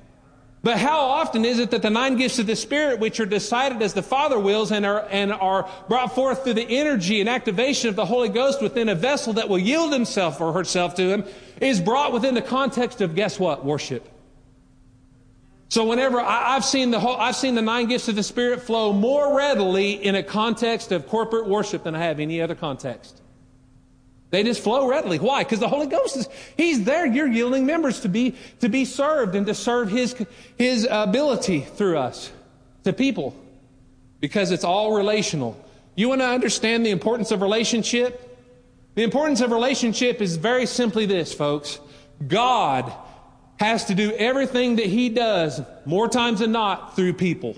But how often is it that the nine gifts of the Spirit, which are decided as the Father wills and are, and are brought forth through the energy and activation of the Holy Ghost within a vessel that will yield himself or herself to Him, is brought within the context of, guess what? Worship. So whenever I, have seen the whole, I've seen the nine gifts of the Spirit flow more readily in a context of corporate worship than I have any other context. They just flow readily. Why? Because the Holy Ghost is, He's there. You're yielding members to be, to be served and to serve His, His ability through us to people. Because it's all relational. You want to understand the importance of relationship? The importance of relationship is very simply this, folks. God has to do everything that he does, more times than not, through people.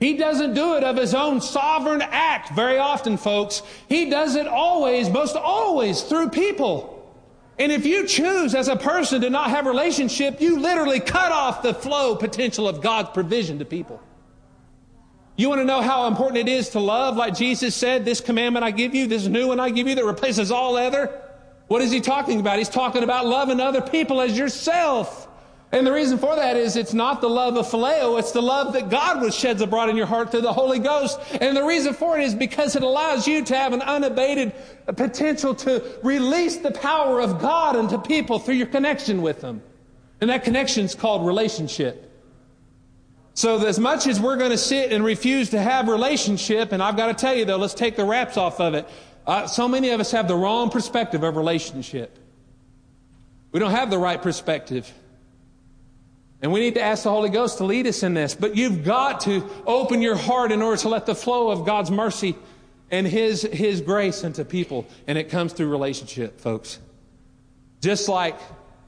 He doesn't do it of his own sovereign act very often, folks. He does it always, most always, through people. And if you choose as a person to not have relationship, you literally cut off the flow potential of God's provision to people. You want to know how important it is to love, like Jesus said, this commandment I give you, this new one I give you that replaces all other? What is he talking about? He's talking about loving other people as yourself. And the reason for that is it's not the love of phileo, it's the love that God was sheds abroad in your heart through the Holy Ghost. And the reason for it is because it allows you to have an unabated potential to release the power of God into people through your connection with them. And that connection is called relationship. So as much as we're going to sit and refuse to have relationship, and I've got to tell you though, let's take the wraps off of it. Uh, so many of us have the wrong perspective of relationship. We don't have the right perspective. And we need to ask the Holy Ghost to lead us in this. But you've got to open your heart in order to let the flow of God's mercy and His, His grace into people. And it comes through relationship, folks. Just like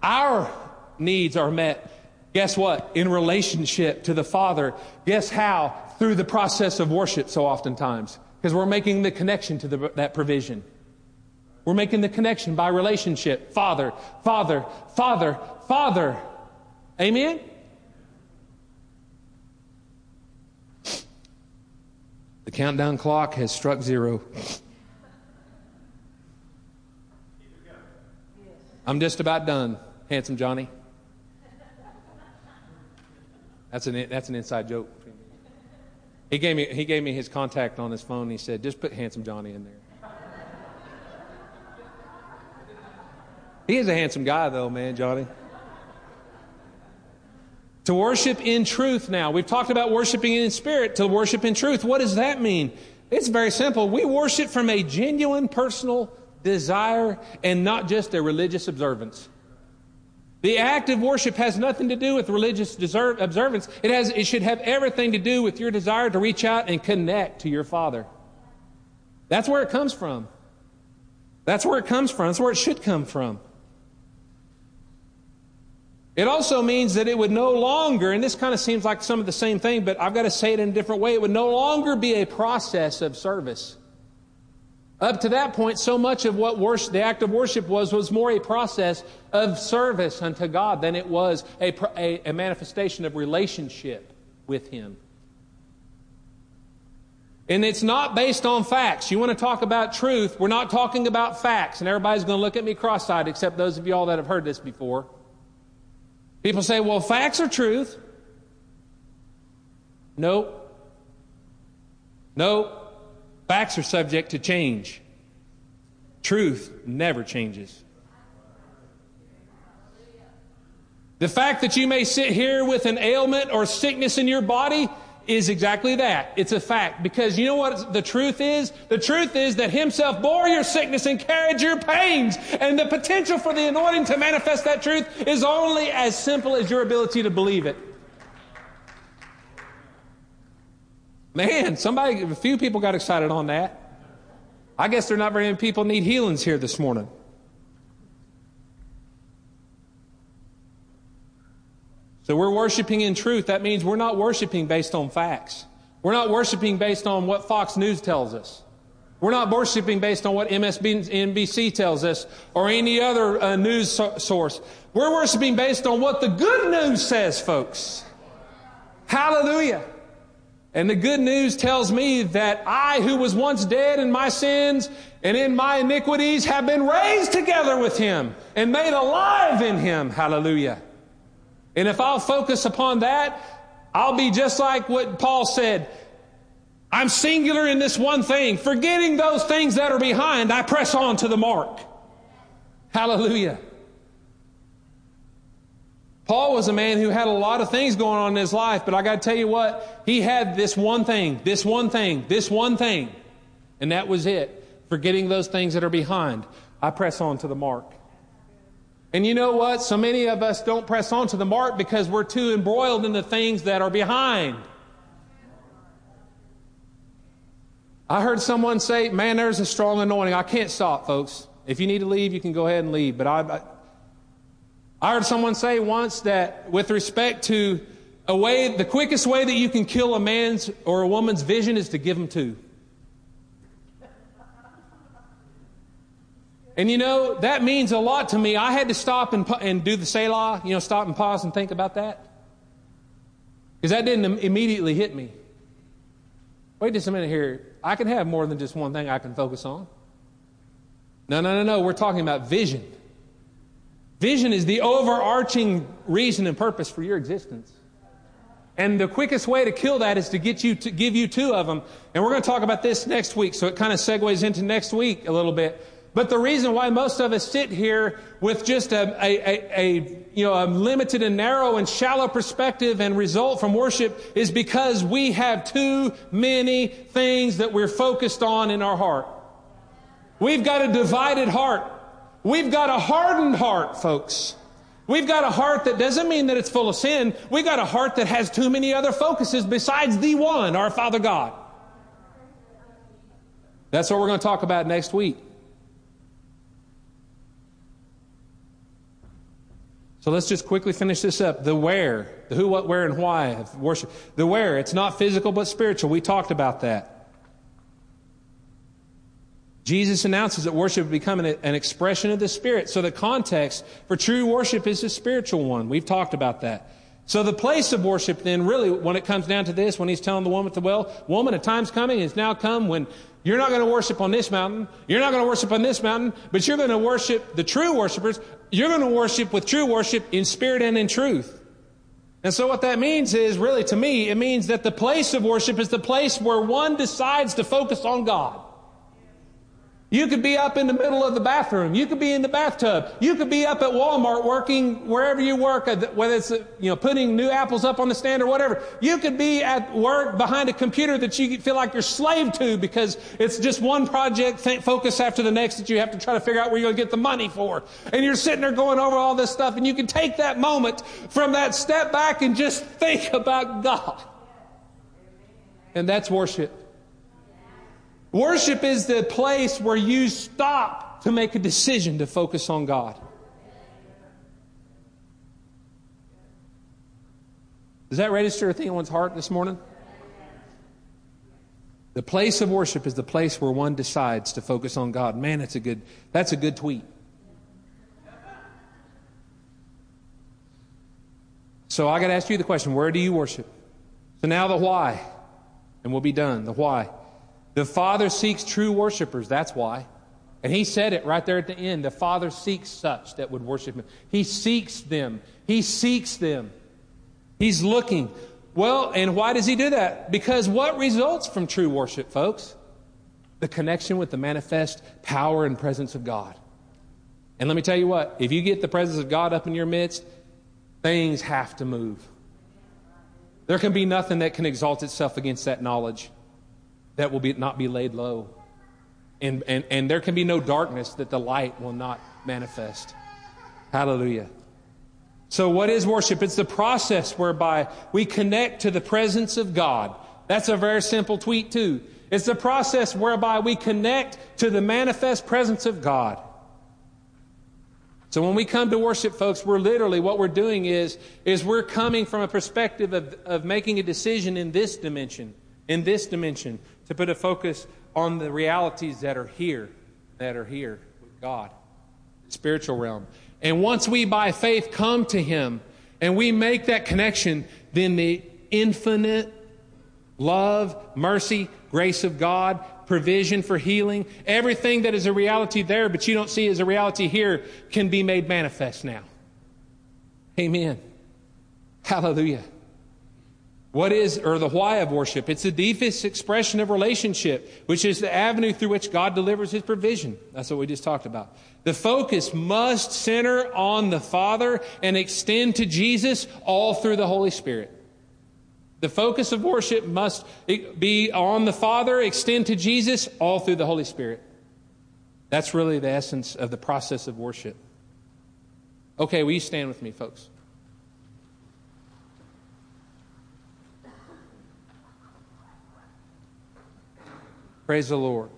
our needs are met, guess what? In relationship to the Father. Guess how? Through the process of worship so oftentimes. Because we're making the connection to the, that provision. We're making the connection by relationship. Father, Father, Father, Father. Amen? The countdown clock has struck zero. I'm just about done, handsome Johnny. That's an, that's an inside joke. He gave me, he gave me his contact on his phone. and He said, just put Handsome Johnny in there. he is a handsome guy, though, man, Johnny. To worship in truth now. We've talked about worshiping in spirit, to worship in truth. What does that mean? It's very simple. We worship from a genuine personal desire and not just a religious observance. The act of worship has nothing to do with religious observance. It, has, it should have everything to do with your desire to reach out and connect to your Father. That's where it comes from. That's where it comes from. That's where it should come from. It also means that it would no longer, and this kind of seems like some of the same thing, but I've got to say it in a different way. It would no longer be a process of service. Up to that point, so much of what worship, the act of worship was was more a process of service unto God than it was a, a, a manifestation of relationship with Him. And it's not based on facts. You want to talk about truth, we're not talking about facts. And everybody's going to look at me cross eyed, except those of y'all that have heard this before. People say, well, facts are truth. Nope. Nope. Facts are subject to change. Truth never changes. The fact that you may sit here with an ailment or sickness in your body is exactly that. It's a fact. Because you know what the truth is? The truth is that Himself bore your sickness and carried your pains. And the potential for the anointing to manifest that truth is only as simple as your ability to believe it. Man, somebody, a few people got excited on that. I guess there are not very many people need healings here this morning. So we're worshiping in truth. That means we're not worshiping based on facts. We're not worshiping based on what Fox News tells us. We're not worshiping based on what MSNBC tells us or any other uh, news so- source. We're worshiping based on what the good news says, folks. Hallelujah. And the good news tells me that I, who was once dead in my sins and in my iniquities, have been raised together with him and made alive in him. Hallelujah. And if I'll focus upon that, I'll be just like what Paul said. I'm singular in this one thing. Forgetting those things that are behind, I press on to the mark. Hallelujah. Paul was a man who had a lot of things going on in his life, but I got to tell you what, he had this one thing, this one thing, this one thing, and that was it. Forgetting those things that are behind, I press on to the mark. And you know what? So many of us don't press on to the mark because we're too embroiled in the things that are behind. I heard someone say, Man, there's a strong anointing. I can't stop, folks. If you need to leave, you can go ahead and leave. But I, I heard someone say once that with respect to a way, the quickest way that you can kill a man's or a woman's vision is to give them two. And you know, that means a lot to me. I had to stop and, and do the Selah, you know, stop and pause and think about that. Because that didn't immediately hit me. Wait just a minute here. I can have more than just one thing I can focus on. No, no, no, no. We're talking about vision. Vision is the overarching reason and purpose for your existence. And the quickest way to kill that is to get you to give you two of them. And we're going to talk about this next week, so it kind of segues into next week a little bit. But the reason why most of us sit here with just a, a, a, a, you know, a limited and narrow and shallow perspective and result from worship is because we have too many things that we're focused on in our heart. We've got a divided heart. We've got a hardened heart, folks. We've got a heart that doesn't mean that it's full of sin. We've got a heart that has too many other focuses besides the one, our Father God. That's what we're going to talk about next week. So let's just quickly finish this up. The where, the who, what, where, and why of worship. The where, it's not physical but spiritual. We talked about that. Jesus announces that worship is becoming an expression of the Spirit. So the context for true worship is a spiritual one. We've talked about that. So the place of worship then really, when it comes down to this, when he's telling the woman at the well, woman, a time's coming, it's now come when you're not going to worship on this mountain. You're not going to worship on this mountain, but you're going to worship the true worshipers. You're going to worship with true worship in spirit and in truth. And so what that means is really to me, it means that the place of worship is the place where one decides to focus on God. You could be up in the middle of the bathroom. You could be in the bathtub. You could be up at Walmart working wherever you work, whether it's, you know, putting new apples up on the stand or whatever. You could be at work behind a computer that you feel like you're slave to because it's just one project focus after the next that you have to try to figure out where you're going to get the money for. And you're sitting there going over all this stuff and you can take that moment from that step back and just think about God. And that's worship. Worship is the place where you stop to make a decision to focus on God. Does that register with anyone's heart this morning? The place of worship is the place where one decides to focus on God. Man, that's a good, that's a good tweet. So I got to ask you the question where do you worship? So now the why, and we'll be done. The why. The Father seeks true worshipers. That's why. And he said it right there at the end. The Father seeks such that would worship him. He seeks them. He seeks them. He's looking. Well, and why does he do that? Because what results from true worship, folks? The connection with the manifest power and presence of God. And let me tell you what, if you get the presence of God up in your midst, things have to move. There can be nothing that can exalt itself against that knowledge that will be, not be laid low. And, and, and there can be no darkness that the light will not manifest. Hallelujah. So, what is worship? It's the process whereby we connect to the presence of God. That's a very simple tweet, too. It's the process whereby we connect to the manifest presence of God. So when we come to worship, folks, we're literally, what we're doing is, is we're coming from a perspective of, of making a decision in this dimension, in this dimension, to put a focus on the realities that are here, that are here with God, the spiritual realm. And once we by faith come to Him and we make that connection, then the infinite love, mercy, grace of God, provision for healing, everything that is a reality there, but you don't see as a reality here, can be made manifest now. Amen. Hallelujah. What is, or the why of worship? It's the deepest expression of relationship, which is the avenue through which God delivers His provision. That's what we just talked about. The focus must center on the Father and extend to Jesus all through the Holy Spirit. The focus of worship must be on the Father, extend to Jesus, all through the Holy Spirit. That's really the essence of the process of worship. Okay, will you stand with me, folks? Praise the Lord.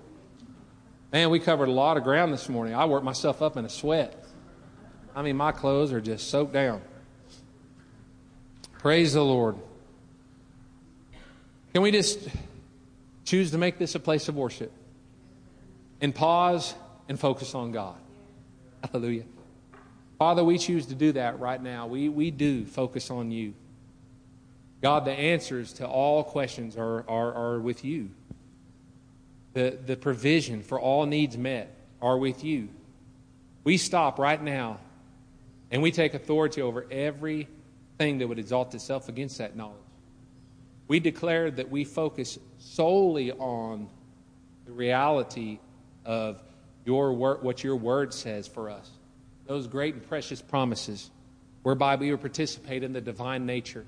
Man, we covered a lot of ground this morning. I worked myself up in a sweat. I mean, my clothes are just soaked down. Praise the Lord. Can we just choose to make this a place of worship and pause and focus on God? Hallelujah. Father, we choose to do that right now. We, we do focus on you. God, the answers to all questions are, are, are with you. The, the provision for all needs met are with you. We stop right now and we take authority over everything that would exalt itself against that knowledge. We declare that we focus solely on the reality of your word, what your word says for us. Those great and precious promises whereby we will participate in the divine nature.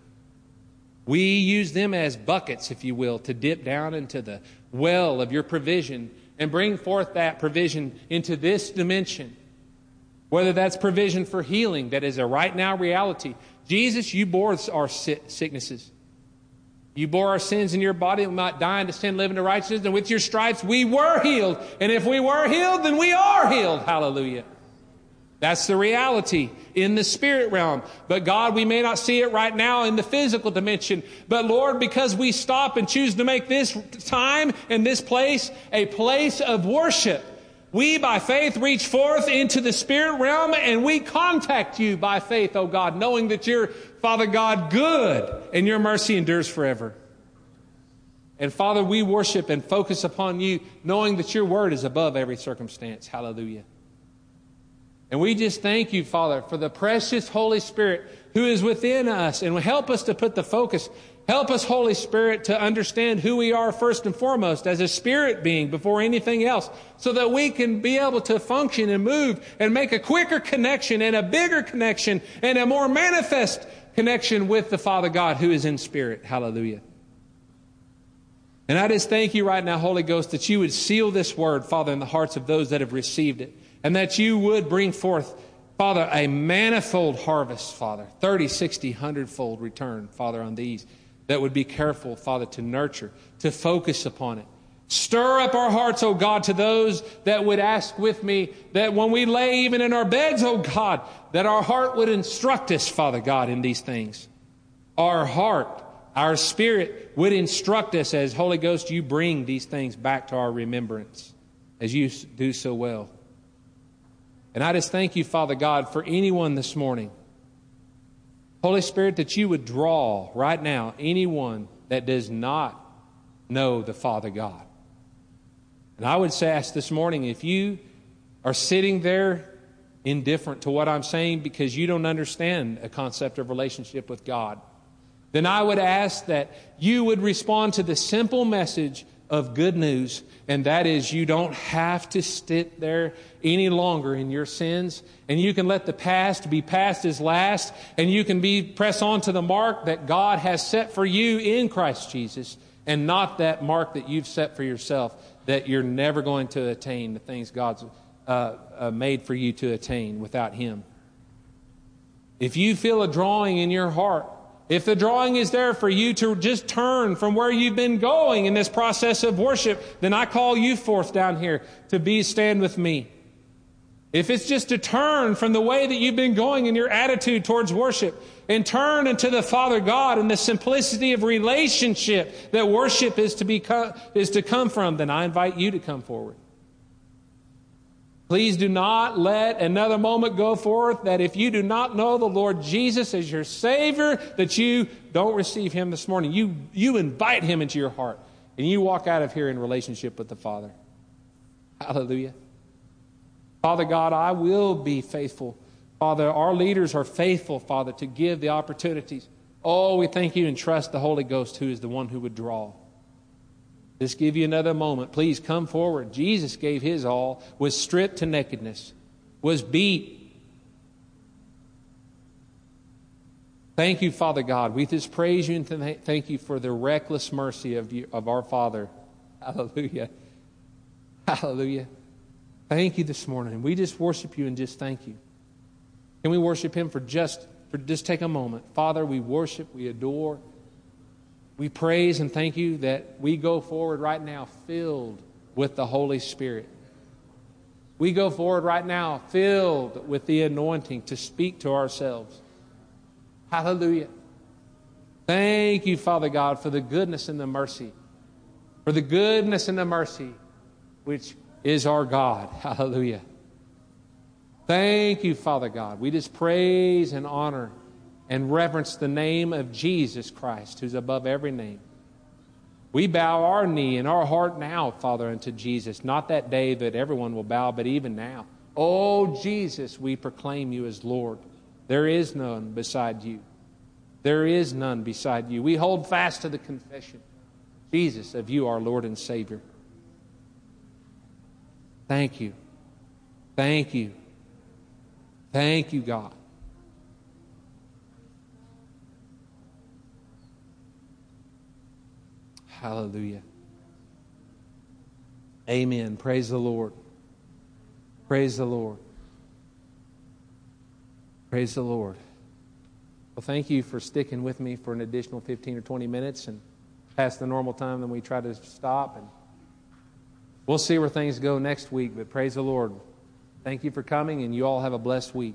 We use them as buckets, if you will, to dip down into the well of your provision and bring forth that provision into this dimension. Whether that's provision for healing, that is a right now reality. Jesus, you bore our sicknesses. You bore our sins in your body, we might die into sin, live into righteousness, and with your stripes we were healed. And if we were healed, then we are healed. Hallelujah. That's the reality in the spirit realm. But God, we may not see it right now in the physical dimension. But Lord, because we stop and choose to make this time and this place a place of worship, we by faith reach forth into the spirit realm and we contact you by faith, oh God, knowing that you're, Father God, good and your mercy endures forever. And Father, we worship and focus upon you, knowing that your word is above every circumstance. Hallelujah. And we just thank you, Father, for the precious Holy Spirit who is within us and help us to put the focus Help us, Holy Spirit, to understand who we are first and foremost as a spirit being before anything else, so that we can be able to function and move and make a quicker connection and a bigger connection and a more manifest connection with the Father God who is in spirit. Hallelujah. And I just thank you right now, Holy Ghost, that you would seal this word, Father, in the hearts of those that have received it, and that you would bring forth Father, a manifold harvest, Father, 30, 60, 100 fold return, Father, on these that would be careful, Father, to nurture, to focus upon it. Stir up our hearts, oh God, to those that would ask with me that when we lay even in our beds, oh God, that our heart would instruct us, Father God, in these things. Our heart, our spirit would instruct us as Holy Ghost, you bring these things back to our remembrance as you do so well. And I just thank you, Father God, for anyone this morning Holy Spirit, that you would draw right now anyone that does not know the Father God. And I would say, ask this morning if you are sitting there indifferent to what I'm saying because you don't understand a concept of relationship with God, then I would ask that you would respond to the simple message of good news, and that is you don't have to sit there any longer in your sins, and you can let the past be past as last, and you can be press on to the mark that God has set for you in Christ Jesus, and not that mark that you've set for yourself that you're never going to attain the things God's uh, uh, made for you to attain without Him. If you feel a drawing in your heart if the drawing is there for you to just turn from where you've been going in this process of worship, then I call you forth down here to be stand with me. If it's just to turn from the way that you've been going in your attitude towards worship and turn into the Father God and the simplicity of relationship that worship is to, be, is to come from, then I invite you to come forward. Please do not let another moment go forth that if you do not know the Lord Jesus as your Savior, that you don't receive Him this morning. You, you invite Him into your heart and you walk out of here in relationship with the Father. Hallelujah. Father God, I will be faithful. Father, our leaders are faithful, Father, to give the opportunities. Oh, we thank you and trust the Holy Ghost, who is the one who would draw. Just give you another moment. Please come forward. Jesus gave his all, was stripped to nakedness, was beat. Thank you, Father God. We just praise you and thank you for the reckless mercy of, you, of our Father. Hallelujah. Hallelujah. Thank you this morning. We just worship you and just thank you. Can we worship him for just for just take a moment? Father, we worship, we adore, we praise and thank you that we go forward right now filled with the Holy Spirit. We go forward right now filled with the anointing to speak to ourselves. Hallelujah. Thank you, Father God, for the goodness and the mercy. For the goodness and the mercy which is our God. Hallelujah. Thank you, Father God. We just praise and honor and reverence the name of Jesus Christ, who's above every name. We bow our knee and our heart now, Father, unto Jesus. Not that day that everyone will bow, but even now. Oh, Jesus, we proclaim you as Lord. There is none beside you. There is none beside you. We hold fast to the confession, Jesus, of you, our Lord and Savior. Thank you. Thank you. Thank you, God. Hallelujah. Amen. Praise the Lord. Praise the Lord. Praise the Lord. Well, thank you for sticking with me for an additional 15 or 20 minutes and past the normal time, then we try to stop. And we'll see where things go next week, but praise the Lord. Thank you for coming, and you all have a blessed week.